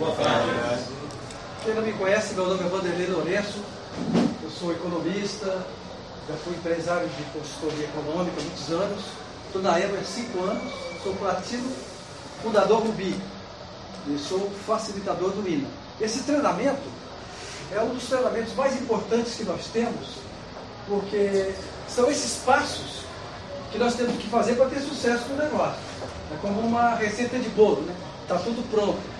Boa tarde. Quem não me conhece, meu nome é Vanderlei Lourenço, eu sou economista, já fui empresário de consultoria econômica há muitos anos, estou na EMA há cinco anos, sou platino, fundador Rubi e sou facilitador do INA. Esse treinamento é um dos treinamentos mais importantes que nós temos, porque são esses passos que nós temos que fazer para ter sucesso no negócio. É como uma receita de bolo, né? Está tudo pronto.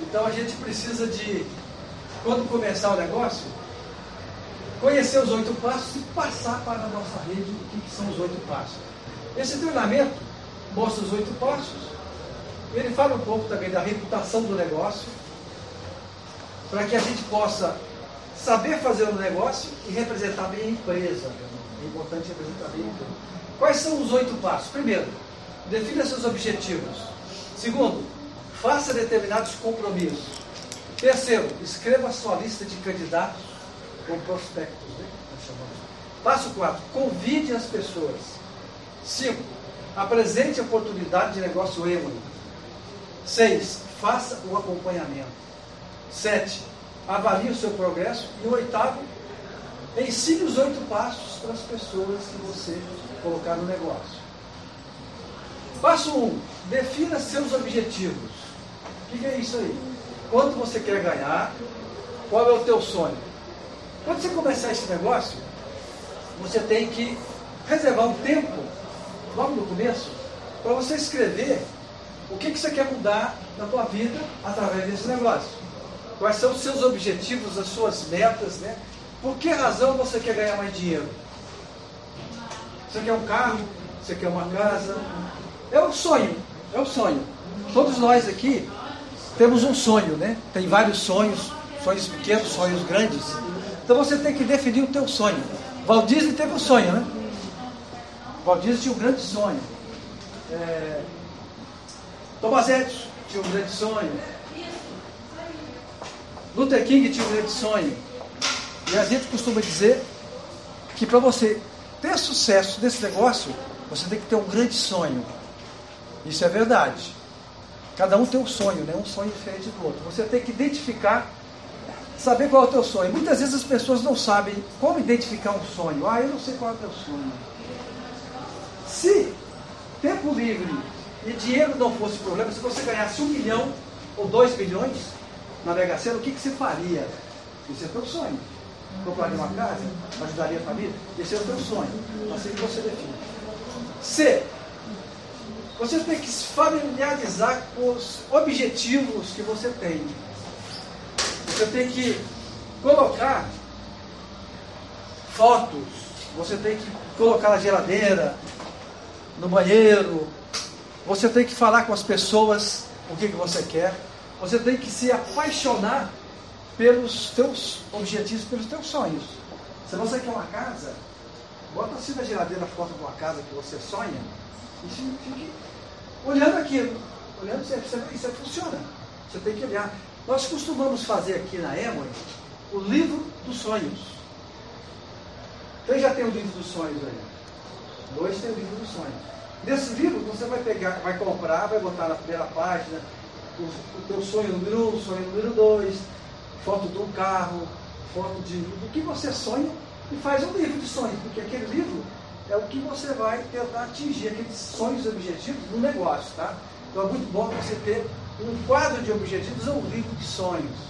Então a gente precisa de, quando começar o negócio, conhecer os oito passos e passar para a nossa rede o que, são os oito passos. Esse treinamento mostra os oito passos, ele fala um pouco também da reputação do negócio, para que a gente possa saber fazer o negócio e representar bem a empresa. É importante representar bem a empresa. Quais são os oito passos? Primeiro, defina seus objetivos. Segundo, faça determinados compromissos. Terceiro, escreva sua lista de candidatos com prospectos. Né? Passo 4, convide as pessoas. 5, apresente a oportunidade de negócio Emily. 6, faça o acompanhamento. 7, avalie o seu progresso. E o oitavo, ensine os oito passos para as pessoas que você colocar no negócio. Passo 1, um, defina seus objetivos. O que, é isso aí? Quanto você quer ganhar? Qual é o teu sonho? Quando você começar esse negócio, você tem que reservar um tempo, logo no começo, para você escrever o que, que você quer mudar na tua vida através desse negócio. Quais são os seus objetivos, as suas metas, né? Por que razão você quer ganhar mais dinheiro? Você quer um carro? Você quer uma casa? É o sonho, é o sonho. Todos nós aqui temos um sonho, né? Tem vários sonhos, sonhos pequenos, sonhos grandes. Então você tem que definir o teu sonho. Walt Disney teve um sonho, né? Walt Disney tinha um grande sonho. É... Thomas Edison tinha um grande sonho. Luther King tinha um grande sonho. E a gente costuma dizer que para você ter sucesso nesse negócio, você tem que ter um grande sonho. Isso é verdade. Cada um tem um sonho, né? um sonho diferente do outro. Você tem que identificar, saber qual é o teu sonho. Muitas vezes as pessoas não sabem como identificar um sonho. Ah, eu não sei qual é o teu sonho. Se tempo livre e dinheiro não fosse problema, se você ganhasse um milhão ou dois milhões na Mega Sena, o que, que você faria? Esse é o teu sonho. Compraria uma casa? Ajudaria a família? Esse é o teu sonho. Assim que você define. Se você tem que se familiarizar com os objetivos que você tem. Você tem que colocar fotos, você tem que colocar na geladeira, no banheiro, você tem que falar com as pessoas o que, que você quer, você tem que se apaixonar pelos teus objetivos, pelos teus sonhos. Se você quer uma casa, bota assim na geladeira a foto de uma casa que você sonha e fique olhando aquilo. Olhando, isso, isso funciona. Você tem que olhar. Nós costumamos fazer aqui na Emory o livro dos sonhos. Quem já tem o livro dos sonhos aí? Dois tem o livro dos sonhos. Nesse livro você vai pegar, vai comprar, vai botar na primeira página o, o teu sonho número um, sonho número dois, foto de um carro, foto de do que você sonha e faz um livro de sonhos, porque aquele livro é o que você vai tentar atingir, aqueles sonhos e objetivos no negócio, tá? Então é muito bom você ter um quadro de objetivos ou um livro de sonhos.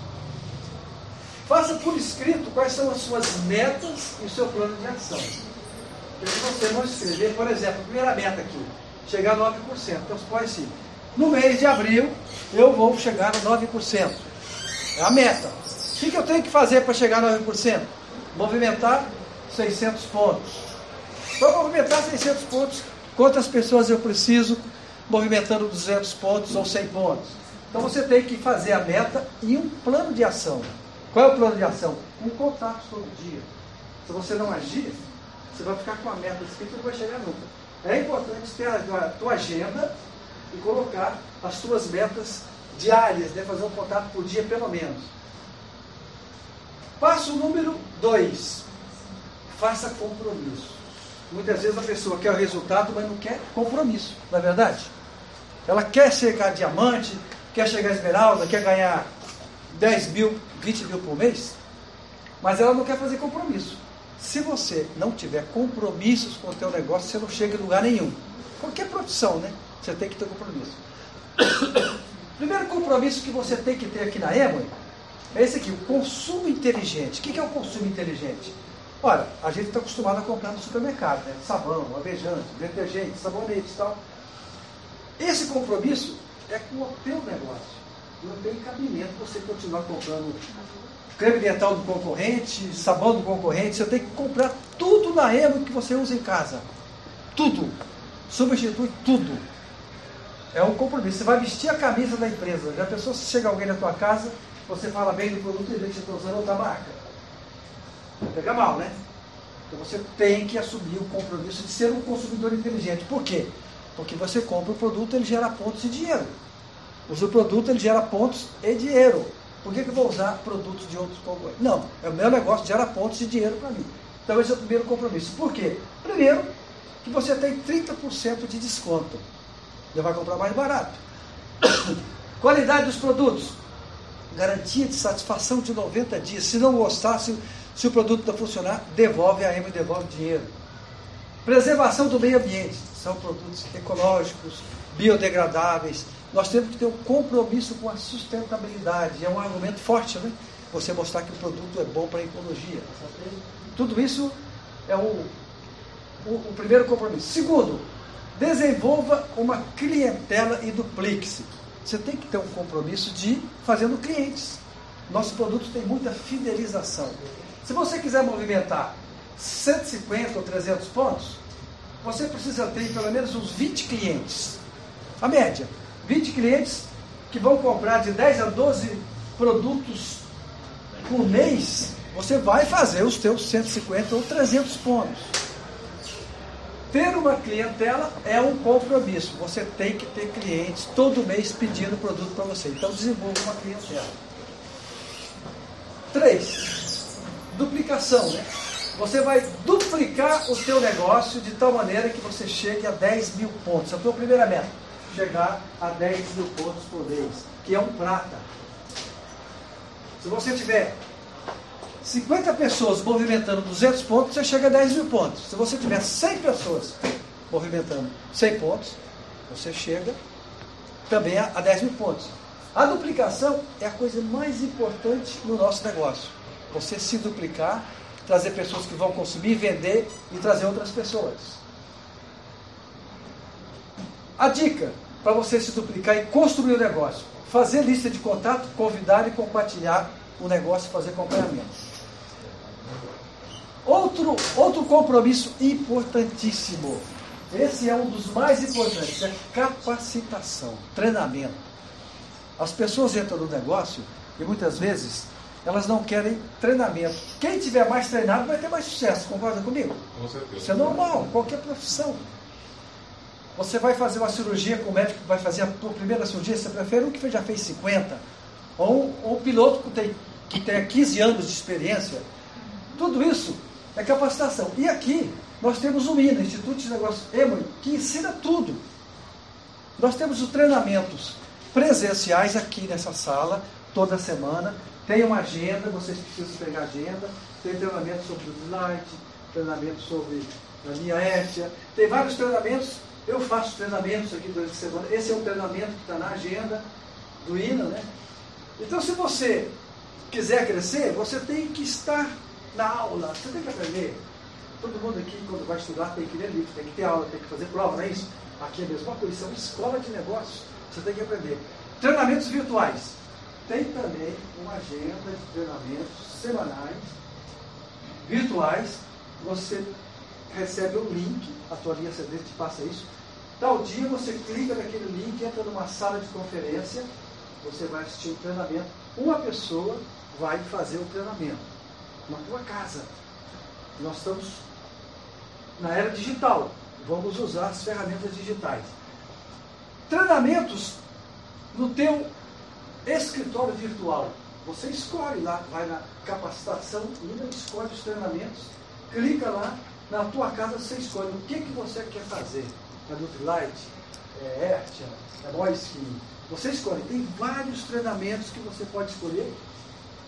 Faça por escrito quais são as suas metas e o seu plano de ação. Porque se você não escrever, por exemplo, a primeira meta aqui, chegar a 9%. Então você pode assim, no mês de abril eu vou chegar a 9%. É a meta. O que, que eu tenho que fazer para chegar a 9%? Movimentar 600 pontos. Para movimentar 600 pontos, quantas pessoas eu preciso movimentando 200 pontos ou 100 pontos? Então você tem que fazer a meta e um plano de ação. Qual é o plano de ação? Um contato todo dia. Se você não agir, você vai ficar com a meta escrita e não vai chegar nunca. É importante ter a tua agenda e colocar as tuas metas diárias, né? fazer um contato por dia pelo menos. Passo número 2. Faça compromisso. Muitas vezes a pessoa quer o resultado, mas não quer compromisso, não é verdade? Ela quer chegar diamante, quer chegar esmeralda, quer ganhar 10 mil, 20 mil por mês, mas ela não quer fazer compromisso. Se você não tiver compromissos com o teu negócio, você não chega em lugar nenhum. Qualquer profissão, né? Você tem que ter compromisso. Primeiro compromisso que você tem que ter aqui na Emoi é esse aqui, o consumo inteligente. O que é o consumo inteligente? Olha, a gente está acostumado a comprar no supermercado, né? Sabão, avejante, detergente, sabonete e tal. Esse compromisso é com o teu negócio. Não tem cabimento você continuar comprando creme dental do concorrente, sabão do concorrente. Você tem que comprar tudo na Emo que você usa em casa. Tudo. Substitui tudo. É um compromisso. Você vai vestir a camisa da empresa. Já pensou se chega alguém na tua casa, você fala bem do produto e vê que você está usando outra marca? Pega mal, né? Então você tem que assumir o compromisso de ser um consumidor inteligente. Por quê? Porque você compra o produto, ele gera pontos e dinheiro. O produto, ele gera pontos e dinheiro. Por que, que eu vou usar produtos de outros concorrentes? Não, é o meu negócio, gera pontos e dinheiro para mim. Então esse é o primeiro compromisso. Por quê? Primeiro, que você tem 30% de desconto. Você vai comprar mais barato. Qualidade dos produtos. Garantia de satisfação de 90 dias. Se não gostar, se, se o produto não funcionar, devolve a EMA devolve o dinheiro. Preservação do meio ambiente. São produtos ecológicos, biodegradáveis. Nós temos que ter um compromisso com a sustentabilidade. É um argumento forte, né? Você mostrar que o produto é bom para a ecologia. Tudo isso é o, o, o primeiro compromisso. Segundo, desenvolva uma clientela e duplique-se. Você tem que ter um compromisso de fazendo clientes. Nossos produtos têm muita fidelização. Se você quiser movimentar 150 ou 300 pontos, você precisa ter pelo menos uns 20 clientes. A média. 20 clientes que vão comprar de 10 a 12 produtos por mês, você vai fazer os seus 150 ou 300 pontos. Ter uma clientela é um compromisso. Você tem que ter clientes todo mês pedindo produto para você. Então desenvolva uma clientela. Três, duplicação, né? Você vai duplicar o seu negócio de tal maneira que você chegue a 10 mil pontos. É a tua primeira meta chegar a 10 mil pontos por mês, que é um prata. Se você tiver 50 pessoas movimentando 200 pontos, você chega a 10 mil pontos. Se você tiver 100 pessoas movimentando 100 pontos, você chega também a 10 mil pontos. A duplicação é a coisa mais importante no nosso negócio. Você se duplicar, trazer pessoas que vão consumir, vender e trazer outras pessoas. A dica para você se duplicar e construir o negócio: fazer lista de contato, convidar e compartilhar o negócio, fazer acompanhamento. Outro, outro compromisso importantíssimo. Esse é um dos mais importantes, é capacitação, treinamento. As pessoas entram no negócio e muitas vezes elas não querem treinamento. Quem tiver mais treinado vai ter mais sucesso, concorda comigo? Com certeza. Isso é normal, qualquer profissão. Você vai fazer uma cirurgia com o médico que vai fazer a tua primeira cirurgia, você prefere um que já fez 50? Ou, ou um piloto que tem, que tem 15 anos de experiência? Tudo isso é capacitação. E aqui nós temos o INA, Instituto de Negócios EMOI, que ensina tudo. Nós temos os treinamentos presenciais aqui nessa sala, toda semana. Tem uma agenda, vocês precisam pegar agenda. Tem treinamento sobre o Light, treinamento sobre a linha Éfia. Tem vários treinamentos eu faço treinamentos aqui durante a semana. Esse é um treinamento que está na agenda do INA, né? Então, se você quiser crescer, você tem que estar na aula, você tem que aprender. Todo mundo aqui, quando vai estudar, tem que ler livro, tem que ter aula, tem que fazer prova, não é isso? Aqui é a mesma coisa, isso é uma escola de negócios, você tem que aprender. Treinamentos virtuais. Tem também uma agenda de treinamentos semanais, virtuais. Você recebe um link, a tua linha CD te passa isso, Tal dia você clica naquele link, entra numa sala de conferência, você vai assistir o treinamento. Uma pessoa vai fazer o treinamento na tua casa. Nós estamos na era digital. Vamos usar as ferramentas digitais. Treinamentos no teu escritório virtual. Você escolhe lá, vai na capacitação, ainda escolhe os treinamentos, clica lá, na tua casa você escolhe o que, que você quer fazer é Nutrilite, é Ertia, é Moiskin, Você escolhe. Tem vários treinamentos que você pode escolher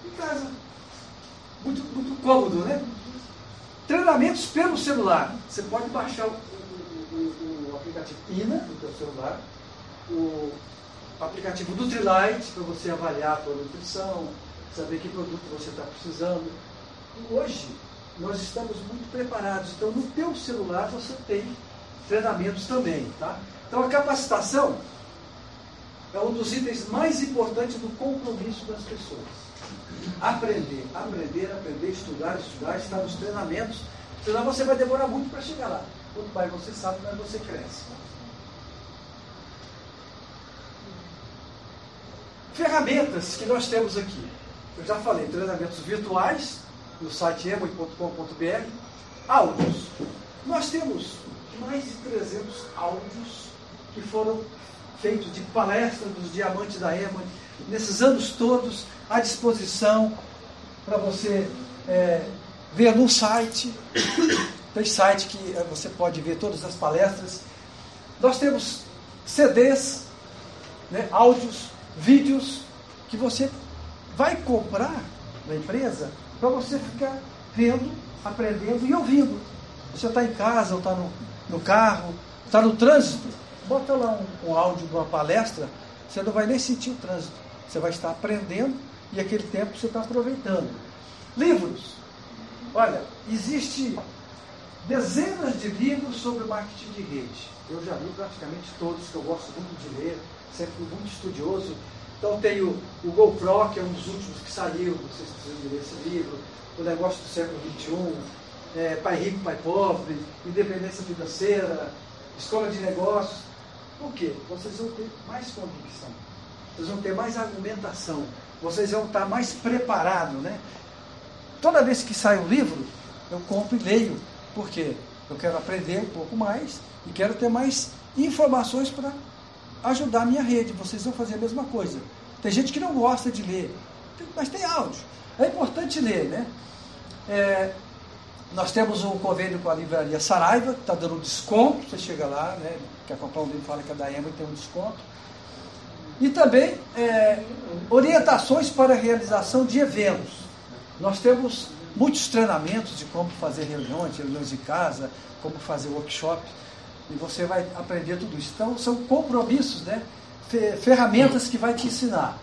em casa. Muito, muito cômodo, né? Treinamentos pelo celular. Você pode baixar o, o, o, o aplicativo INA no seu celular, o aplicativo Nutrilite para você avaliar a sua nutrição, saber que produto você está precisando. Hoje, nós estamos muito preparados. Então, no teu celular você tem treinamentos também, tá? Então, a capacitação é um dos itens mais importantes do compromisso das pessoas. Aprender, aprender, aprender, estudar, estudar, estar nos treinamentos, senão você vai demorar muito para chegar lá. Quanto mais você sabe, mais você cresce. Ferramentas que nós temos aqui. Eu já falei, treinamentos virtuais, no site emoi.com.br, áudios. Nós temos mais de 300 áudios que foram feitos de palestras dos diamantes da Emoi, nesses anos todos, à disposição para você é, ver no site. Tem site que é, você pode ver todas as palestras. Nós temos CDs, né, áudios, vídeos que você vai comprar na empresa para você ficar vendo, aprendendo e ouvindo. Você está em casa, ou está no, no carro, está no trânsito, bota lá um, um áudio de uma palestra, você não vai nem sentir o trânsito. Você vai estar aprendendo e aquele tempo você está aproveitando. Livros. Olha, existe dezenas de livros sobre marketing de rede. Eu já li praticamente todos, que eu gosto muito de ler, sempre muito estudioso então tem o, o GoPro, que é um dos últimos que saiu, vocês precisam ler esse livro, o negócio do século XXI, é, Pai Rico, Pai Pobre, Independência Financeira, Escola de Negócios. Por quê? Vocês vão ter mais convicção, vocês vão ter mais argumentação, vocês vão estar mais preparados, né? Toda vez que sai um livro, eu compro e leio. Por quê? Eu quero aprender um pouco mais e quero ter mais informações para ajudar a minha rede. Vocês vão fazer a mesma coisa. Tem gente que não gosta de ler, mas tem áudio. É importante ler, né? É, nós temos um convênio com a livraria Saraiva, está dando um desconto, você chega lá, né? Quer comprar um livro, fala que é da Ema e tem um desconto. E também é, orientações para a realização de eventos. Nós temos muitos treinamentos de como fazer reuniões, reuniões de casa, como fazer workshop e você vai aprender tudo isso. Então, são compromissos, né? ferramentas que vai te ensinar.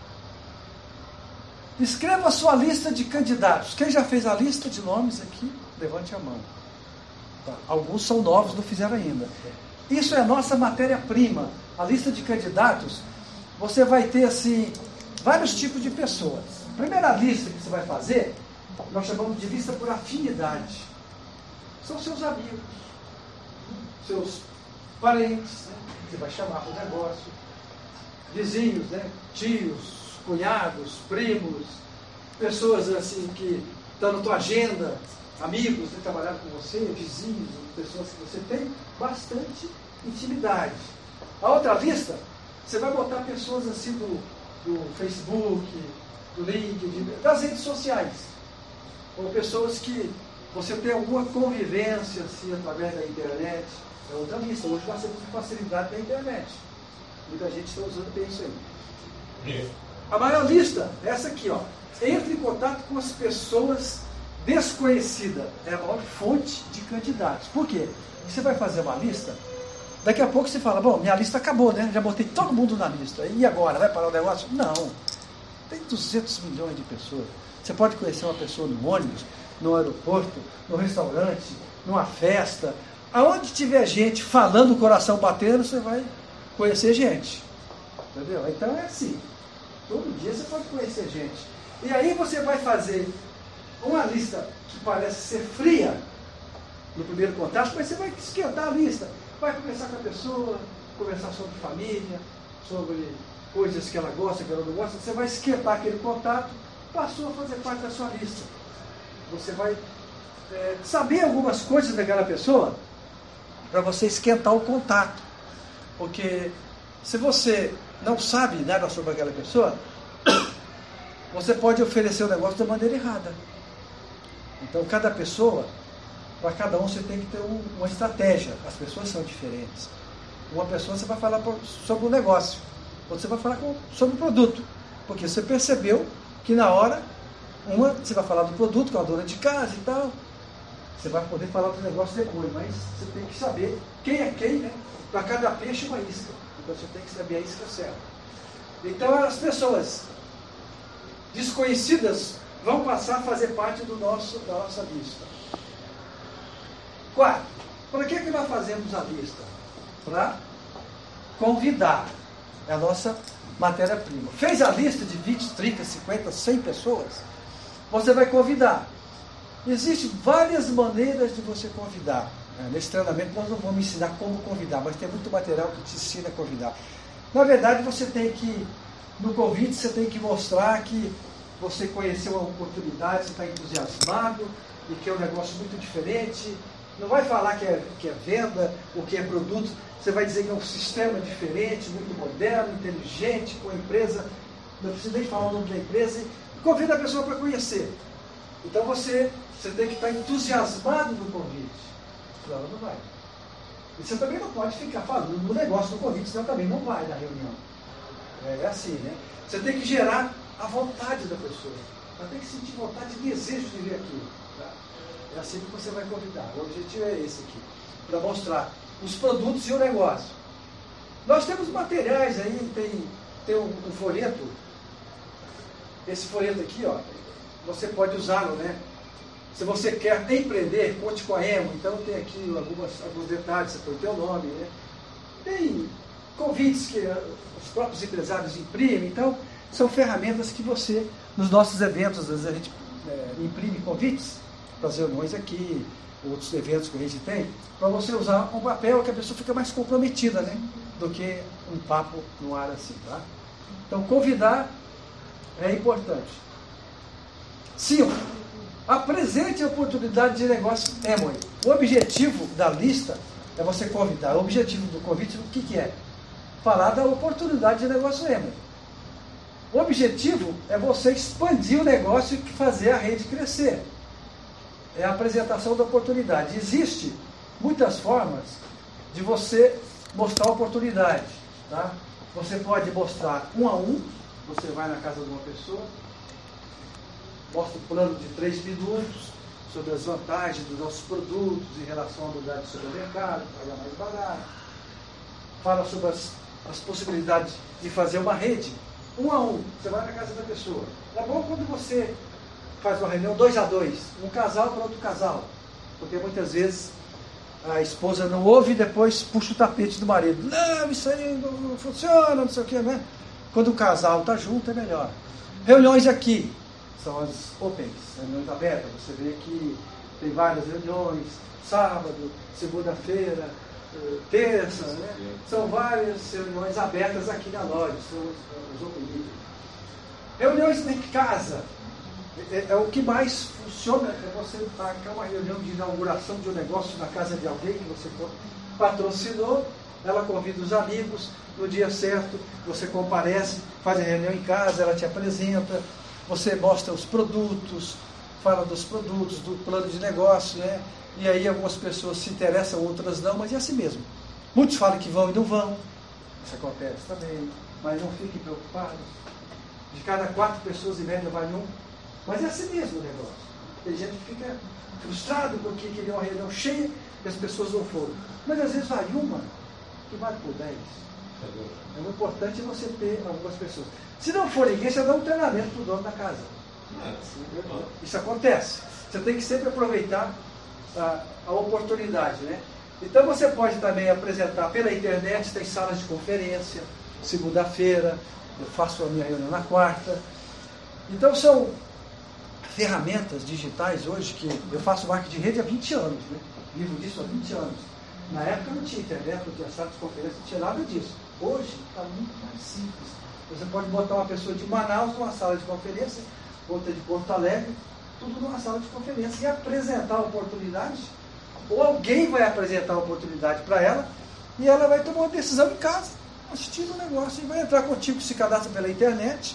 Escreva a sua lista de candidatos. Quem já fez a lista de nomes aqui, levante a mão. Tá. Alguns são novos, não fizeram ainda. Isso é nossa matéria-prima. A lista de candidatos, você vai ter assim vários tipos de pessoas. A primeira lista que você vai fazer, nós chamamos de lista por afinidade. São seus amigos, seus parentes, né? você vai chamar para o negócio, vizinhos, né? tios, cunhados, primos, pessoas assim que estão na tua agenda, amigos né? trabalharam com você, vizinhos, pessoas que você tem bastante intimidade. A outra lista, você vai botar pessoas assim do, do Facebook, do LinkedIn, das redes sociais. Ou pessoas que você tem alguma convivência assim através da internet é outra lista. Hoje nós temos facilidade da internet. Muita gente está usando bem isso aí. É. A maior lista é essa aqui, ó. Entre em contato com as pessoas desconhecidas. É a maior fonte de candidatos. Por quê? Você vai fazer uma lista, daqui a pouco você fala, bom, minha lista acabou, né? Já botei todo mundo na lista. E agora? Vai parar o negócio? Não. Tem 200 milhões de pessoas. Você pode conhecer uma pessoa no ônibus, no aeroporto, no restaurante, numa festa, Aonde tiver gente falando o coração batendo, você vai conhecer gente. Entendeu? Então é assim. Todo dia você pode conhecer gente. E aí você vai fazer uma lista que parece ser fria no primeiro contato, mas você vai esquentar a lista. Vai conversar com a pessoa, conversar sobre família, sobre coisas que ela gosta, que ela não gosta. Você vai esquentar aquele contato, passou a fazer parte da sua lista. Você vai é, saber algumas coisas daquela pessoa para você esquentar o contato. Porque se você não sabe nada sobre aquela pessoa, você pode oferecer o negócio da maneira errada. Então, cada pessoa, para cada um, você tem que ter um, uma estratégia. As pessoas são diferentes. Uma pessoa você vai falar sobre o negócio. outro você vai falar com, sobre o produto, porque você percebeu que na hora, uma você vai falar do produto, com a dona de casa e tal, você vai poder falar do negócio depois, mas você tem que saber quem é quem, né? Para cada peixe uma isca. Então você tem que saber a isca certa. Então as pessoas desconhecidas vão passar a fazer parte do nosso, da nossa lista. Quarto, para que, que nós fazemos a lista? Para convidar. É a nossa matéria-prima. Fez a lista de 20, 30, 50, 100 pessoas? Você vai convidar. Existem várias maneiras de você convidar. É, nesse treinamento nós não vamos ensinar como convidar, mas tem muito material que te ensina a convidar. Na verdade, você tem que, no convite, você tem que mostrar que você conheceu uma oportunidade, você está entusiasmado e que é um negócio muito diferente. Não vai falar que é, que é venda ou que é produto, você vai dizer que é um sistema diferente, muito moderno, inteligente, com a empresa. Não precisa nem falar o nome da empresa. Convida a pessoa para conhecer. Então você, você tem que estar entusiasmado no convite. Senão ela não vai. E você também não pode ficar falando no negócio do convite, senão também não vai na reunião. É, é assim, né? Você tem que gerar a vontade da pessoa. Ela tem que sentir vontade e desejo de vir aqui. Tá? É assim que você vai convidar. O objetivo é esse aqui. Para mostrar os produtos e o negócio. Nós temos materiais aí, tem, tem um, um folheto. Esse folheto aqui, ó, você pode usá-lo, né? Se você quer empreender, conte com a Emo. Então tem aqui algumas, alguns detalhes, você põe o teu nome, né? Tem convites que eh, os próprios empresários imprimem. Então, são ferramentas que você, nos nossos eventos, às vezes a gente é, imprime convites para as reuniões aqui, outros eventos que a gente tem, para você usar um papel que a pessoa fica mais comprometida, né? Do que um papo no ar assim, tá? Então, convidar é importante. Cinco, apresente a oportunidade de negócio Emory. O objetivo da lista é você convidar. O objetivo do convite, o que, que é? Falar da oportunidade de negócio Emory. O objetivo é você expandir o negócio e fazer a rede crescer. É a apresentação da oportunidade. Existe muitas formas de você mostrar oportunidade. Tá? Você pode mostrar um a um, você vai na casa de uma pessoa, mostra o plano de três minutos sobre as vantagens dos nossos produtos em relação ao lugar de supermercado, pagar mais barato. Fala sobre as, as possibilidades de fazer uma rede, um a um. Você vai na casa da pessoa. É bom quando você faz uma reunião dois a dois, um casal para outro casal. Porque muitas vezes a esposa não ouve e depois puxa o tapete do marido. Não, isso aí não funciona, não sei o que, né? Quando o casal está junto é melhor. Reuniões aqui, são as opens, reuniões abertas. Você vê que tem várias reuniões, sábado, segunda-feira, eh, terça, né? São várias reuniões abertas aqui na loja, são os open meetings. Reuniões em casa. É, é, é, o que mais funciona é você marcar uma reunião de inauguração de um negócio na casa de alguém que você patrocinou, ela convida os amigos, no dia certo você comparece, faz a reunião em casa, ela te apresenta, você mostra os produtos, fala dos produtos, do plano de negócio, né? E aí algumas pessoas se interessam, outras não, mas é assim mesmo. Muitos falam que vão e não vão. Isso acontece também. Mas não fiquem preocupados. De cada quatro pessoas em média vai um. Mas é assim mesmo o negócio. Tem gente que fica frustrado porque queria uma reunião cheia e as pessoas não foram. Mas às vezes vai uma que vale por dez. É o importante você ter algumas pessoas. Se não for ninguém, você dá um treinamento para o dono da casa. Isso acontece. Você tem que sempre aproveitar a, a oportunidade, né? Então você pode também apresentar pela internet, tem salas de conferência, segunda-feira, eu faço a minha reunião na quarta. Então são ferramentas digitais hoje que eu faço marketing de rede há 20 anos, né? Vivo disso há 20 anos. Na época não tinha internet, não tinha sala de conferência, não tinha nada disso. Hoje está muito mais simples. Você pode botar uma pessoa de Manaus numa sala de conferência, outra de Porto Alegre, tudo numa sala de conferência e apresentar a oportunidade, ou alguém vai apresentar a oportunidade para ela e ela vai tomar uma decisão em casa, assistindo o negócio e vai entrar contigo, se cadastra pela internet,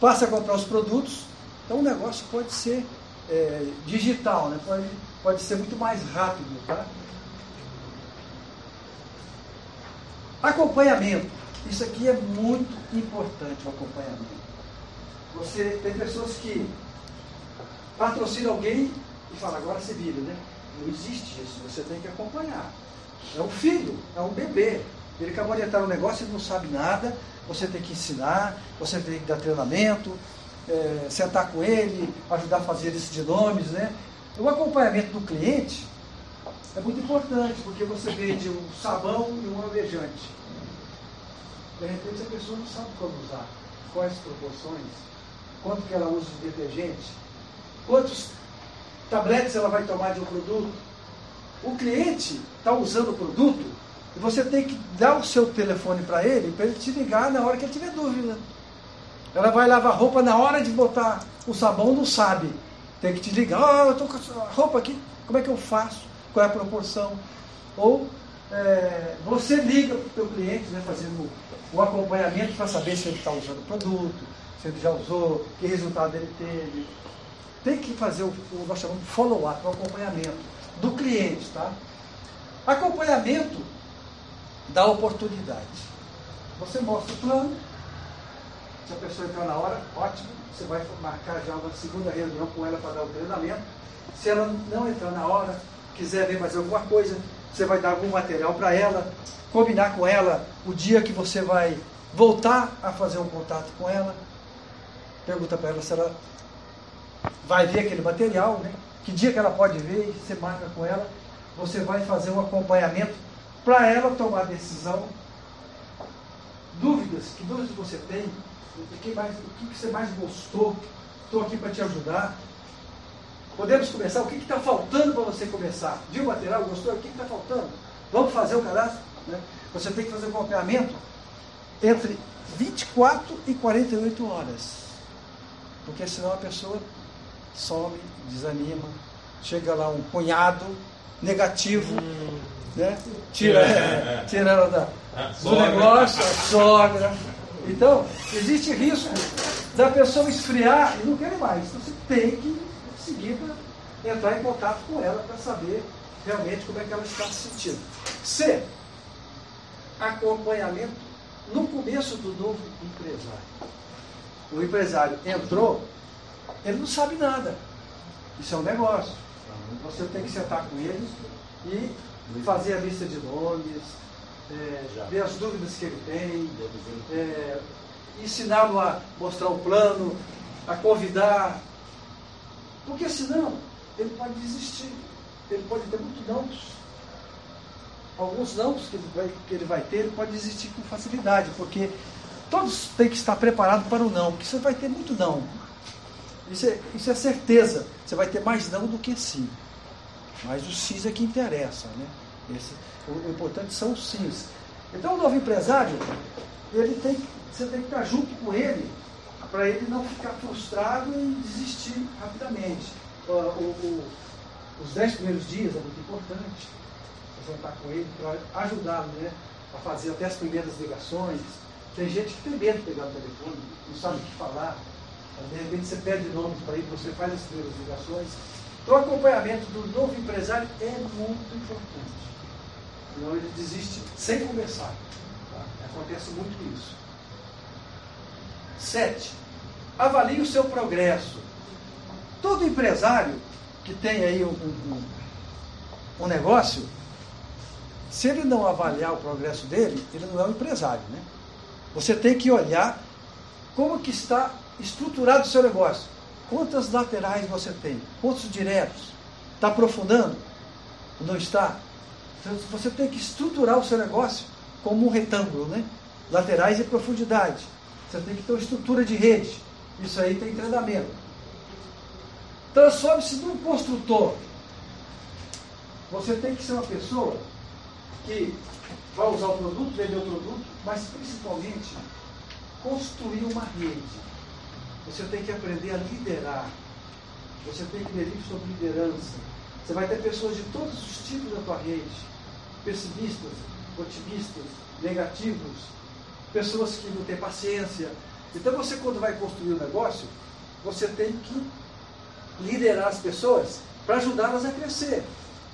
passa a comprar os produtos. Então o negócio pode ser é, digital, né? pode, pode ser muito mais rápido. Tá? Acompanhamento. Isso aqui é muito importante, o acompanhamento. Você tem pessoas que patrocinam alguém e falam, agora se vira, né? Não existe isso, você tem que acompanhar. É um filho, é um bebê. Ele acabou de entrar no negócio, ele não sabe nada, você tem que ensinar, você tem que dar treinamento, é, sentar com ele, ajudar a fazer lista de nomes, né? O acompanhamento do cliente é muito importante, porque você vende um sabão e um alvejante. De repente a pessoa não sabe como usar, quais proporções, quanto que ela usa de detergente, quantos tabletes ela vai tomar de um produto. O cliente está usando o produto e você tem que dar o seu telefone para ele, para ele te ligar na hora que ele tiver dúvida. Ela vai lavar roupa na hora de botar o sabão, não sabe. Tem que te ligar, oh, eu estou com a roupa aqui, como é que eu faço? Qual é a proporção? Ou é, você liga para o teu cliente, né, fazendo o acompanhamento para saber se ele está usando o produto, se ele já usou, que resultado ele teve. Tem que fazer o, o nós chamamos de follow-up, o acompanhamento do cliente, tá? Acompanhamento da oportunidade. Você mostra o plano, se a pessoa entrar na hora, ótimo, você vai marcar já uma segunda reunião com ela para dar o treinamento. Se ela não entrar na hora, quiser ver mais alguma coisa, você vai dar algum material para ela, combinar com ela o dia que você vai voltar a fazer um contato com ela. Pergunta para ela se ela vai ver aquele material, né? que dia que ela pode ver, você marca com ela, você vai fazer um acompanhamento para ela tomar decisão. Dúvidas, que dúvidas você tem? O que, mais, o que você mais gostou? Estou aqui para te ajudar. Podemos começar? O que está faltando para você começar? Viu o material? Gostou? O que está faltando? Vamos fazer o cadastro? Né? Você tem que fazer um acompanhamento entre 24 e 48 horas. Porque senão a pessoa some, desanima, chega lá um cunhado negativo, hum. né? tira, é, tira ela da, do negócio, a sogra. Então, existe risco da pessoa esfriar e não querer mais. Então você tem que, entrar em contato com ela para saber realmente como é que ela está se sentindo. C. Acompanhamento no começo do novo empresário. O empresário entrou, ele não sabe nada. Isso é um negócio. Você tem que sentar com ele e fazer a lista de nomes, é, ver as dúvidas que ele tem, é, ensiná-lo a mostrar o plano, a convidar. Porque senão ele pode desistir. Ele pode ter muitos não. Alguns não que ele, vai, que ele vai ter, ele pode desistir com facilidade, porque todos têm que estar preparados para o não, porque você vai ter muito não. Isso é, isso é certeza. Você vai ter mais não do que sim. Mas o sim é que interessa. Né? Esse, o, o importante são os sims. Então o novo empresário, ele tem, você tem que estar junto com ele para ele não ficar frustrado e desistir rapidamente. O, o, os dez primeiros dias é muito importante. Você com ele para ajudá-lo né, a fazer até as primeiras ligações. Tem gente que tem medo de pegar o telefone, não sabe o que falar. De repente você pede nomes para ele, você faz as primeiras ligações. Então o acompanhamento do novo empresário é muito importante. Senão ele desiste sem começar. Tá? Acontece muito isso. Sete, avalie o seu progresso. Todo empresário que tem aí um, um, um negócio, se ele não avaliar o progresso dele, ele não é um empresário. Né? Você tem que olhar como que está estruturado o seu negócio. Quantas laterais você tem? Quantos diretos? Está aprofundando? Não está? Então, você tem que estruturar o seu negócio como um retângulo, né? Laterais e profundidade. Você tem que ter uma estrutura de rede. Isso aí tem treinamento. Transforme-se num construtor. Você tem que ser uma pessoa que vai usar o produto, vender o produto, mas principalmente construir uma rede. Você tem que aprender a liderar. Você tem que ler sobre liderança. Você vai ter pessoas de todos os tipos na tua rede. Pessimistas, otimistas, negativos, pessoas que não têm paciência. Então você quando vai construir um negócio, você tem que liderar as pessoas para ajudá-las a crescer.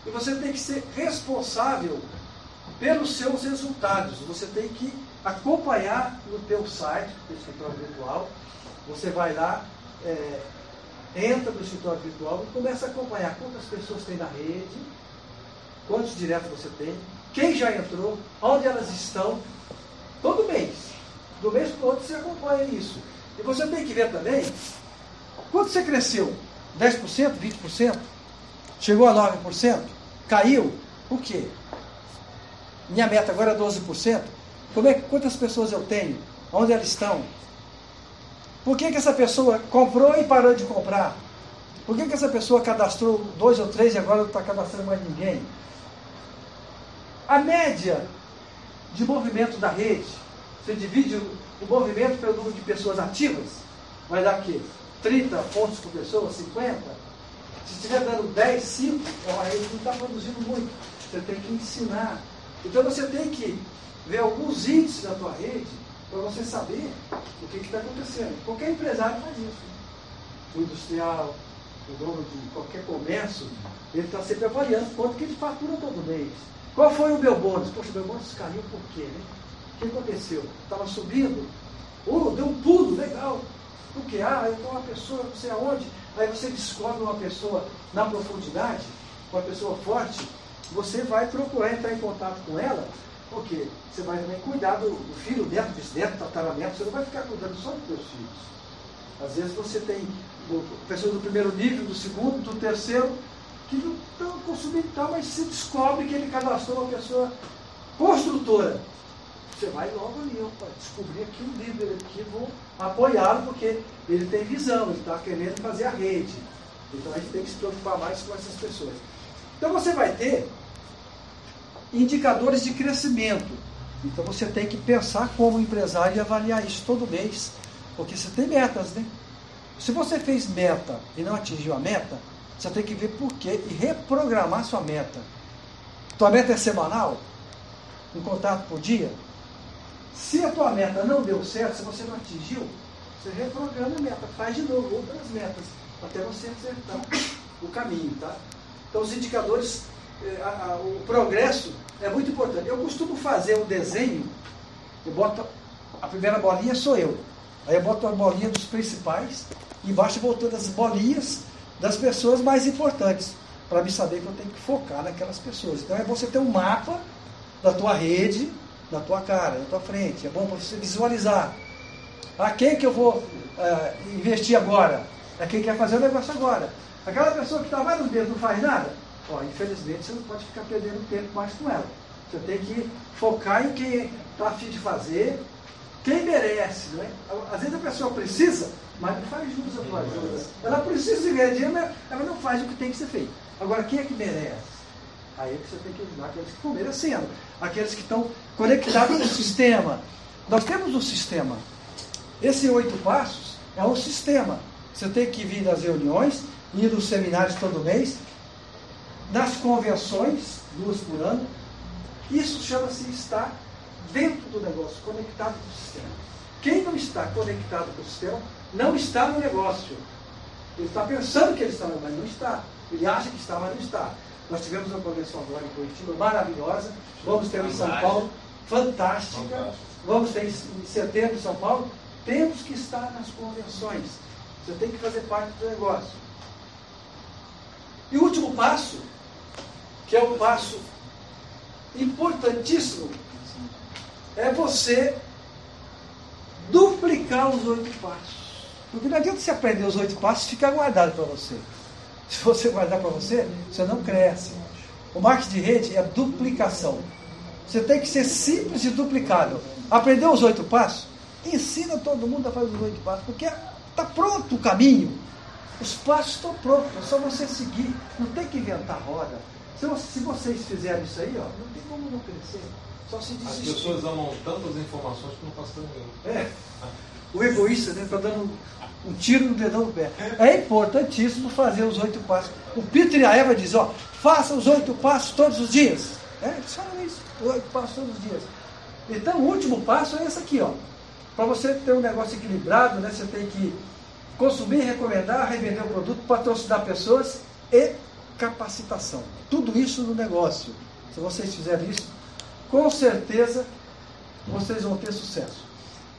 E você tem que ser responsável pelos seus resultados. Você tem que acompanhar no teu site, no escritório virtual. Você vai lá, é, entra no escritório virtual e começa a acompanhar quantas pessoas tem na rede, quantos diretos você tem, quem já entrou, onde elas estão, todo mês. Do mês para o outro você acompanha isso. E você tem que ver também quanto você cresceu. 10%, 20%? Chegou a 9%? Caiu? Por quê? Minha meta agora é 12%. Como é, quantas pessoas eu tenho? Onde elas estão? Por que, que essa pessoa comprou e parou de comprar? Por que, que essa pessoa cadastrou dois ou três e agora não está cadastrando mais ninguém? A média de movimento da rede, você divide o movimento pelo número de pessoas ativas, vai dar o quê? 30 pontos por pessoa, 50? Se estiver dando 10, 5, é uma rede que não está produzindo muito. Você tem que ensinar. Então você tem que ver alguns índices da tua rede para você saber o que está acontecendo. Qualquer empresário faz isso. O industrial, o dono de qualquer comércio, ele está sempre avaliando quanto que ele fatura todo mês. Qual foi o meu bônus? Poxa, meu bônus caiu por quê? Né? O que aconteceu? Estava subindo? Oh, deu um pulo, legal. Por quê? Ah, estou uma pessoa, não sei aonde. Aí você descobre uma pessoa na profundidade, uma pessoa forte, você vai procurar entrar em contato com ela, porque você vai também cuidar do, do filho, neto, bisneto, tataraneto, você não vai ficar cuidando só dos seus filhos. Às vezes você tem pessoas do primeiro nível, do segundo, do terceiro, que não estão consumindo tal, mas se descobre que ele cadastrou uma pessoa construtora. Você vai logo ali, opa, descobrir aqui um líder aqui, vou apoiá-lo, porque ele tem visão, ele está querendo fazer a rede. Então a gente tem que se preocupar mais com essas pessoas. Então você vai ter indicadores de crescimento. Então você tem que pensar como empresário e avaliar isso todo mês. Porque você tem metas, né? Se você fez meta e não atingiu a meta, você tem que ver por quê e reprogramar sua meta. Tua meta é semanal? Um contato por dia? Se a tua meta não deu certo, se você não atingiu, você reprograma a meta, faz de novo outras metas, até você acertar o caminho, tá? Então os indicadores, eh, a, a, o progresso é muito importante. Eu costumo fazer um desenho, eu boto, a primeira bolinha sou eu. Aí eu boto a bolinha dos principais, e vou todas as bolinhas das pessoas mais importantes, para me saber que eu tenho que focar naquelas pessoas. Então é você ter um mapa da tua rede, na tua cara, na tua frente. É bom para você visualizar. A quem que eu vou uh, investir agora? É quem quer fazer o negócio agora. Aquela pessoa que está mais nos dedos não faz nada, ó, infelizmente você não pode ficar perdendo tempo mais com ela. Você tem que focar em quem está afim de fazer, quem merece. Não é? Às vezes a pessoa precisa, mas não faz jus à tua ajuda. Ela precisa de ganhar dinheiro, mas ela não faz o que tem que ser feito. Agora, quem é que merece? Aí é que você tem que ajudar aqueles que estão merecendo, aqueles que estão conectados no sistema. Nós temos um sistema. Esse oito passos é um sistema. Você tem que vir nas reuniões, ir nos seminários todo mês, nas convenções, duas por ano. Isso chama-se estar dentro do negócio, conectado com o sistema. Quem não está conectado com o sistema não está no negócio. Ele está pensando que ele está, mas não está. Ele acha que está, mas não está. Nós tivemos uma convenção agora em Curitiba maravilhosa. Vamos ter em São Paulo, fantástica. Vamos ter em setembro em São Paulo. Temos que estar nas convenções. Você tem que fazer parte do negócio. E o último passo, que é o passo importantíssimo, é você duplicar os oito passos. Porque não adianta você aprender os oito passos e ficar guardado para você. Se você guardar para você, você não cresce. O marketing de rede é duplicação. Você tem que ser simples e duplicável. Aprendeu os oito passos? Ensina todo mundo a fazer os oito passos, porque está pronto o caminho. Os passos estão prontos, é só você seguir. Não tem que inventar roda. Se, se vocês fizerem isso aí, ó, não tem como não crescer. Só se desistir. As pessoas amam tantas informações que não passam nenhum. É. O egoísta está né, dando um tiro no dedão do pé. É importantíssimo fazer os oito passos. O Peter e a Eva dizem, ó, faça os oito passos todos os dias. É, eles falam isso, oito passos todos os dias. Então o último passo é esse aqui, ó. Para você ter um negócio equilibrado, né, você tem que consumir, recomendar, revender o produto, patrocinar pessoas e capacitação. Tudo isso no negócio. Se vocês fizerem isso, com certeza vocês vão ter sucesso.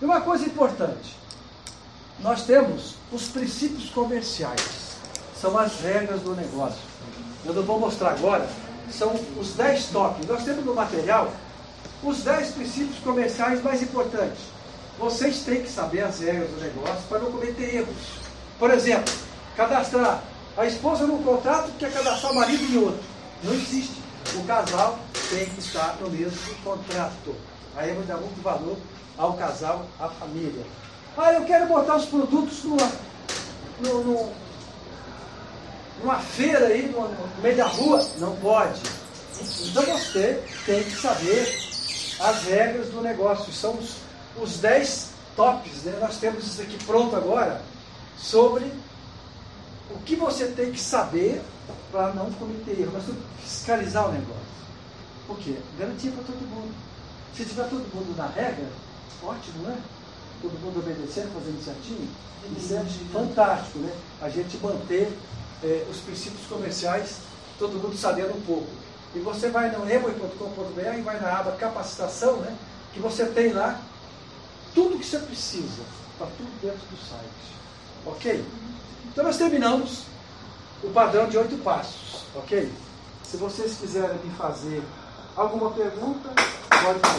E uma coisa importante, nós temos os princípios comerciais, são as regras do negócio. Eu não vou mostrar agora, são os 10 toques. Nós temos no material os 10 princípios comerciais mais importantes. Vocês têm que saber as regras do negócio para não cometer erros. Por exemplo, cadastrar a esposa num contrato quer cadastrar o marido em outro. Não existe. O casal tem que estar no mesmo contrato. Aí vou dar muito valor ao casal, à família. Ah, eu quero botar os produtos numa, numa, feira aí, no, no meio da rua. Não pode. Então você tem que saber as regras do negócio. São os, os 10 tops. Né? Nós temos isso aqui pronto agora sobre o que você tem que saber para não cometer erro. Nós temos que fiscalizar o negócio. Por quê? Garantia para todo mundo. Se tiver todo mundo na regra, ótimo, né? Todo mundo obedecendo, fazendo certinho. Isso é fantástico, né? A gente manter eh, os princípios comerciais, todo mundo sabendo um pouco. E você vai no emoi.com.br e vai na aba capacitação, né? Que você tem lá tudo que você precisa. Está tudo dentro do site. Ok? Então nós terminamos o padrão de oito passos. Ok? Se vocês quiserem me fazer alguma pergunta, pode fazer.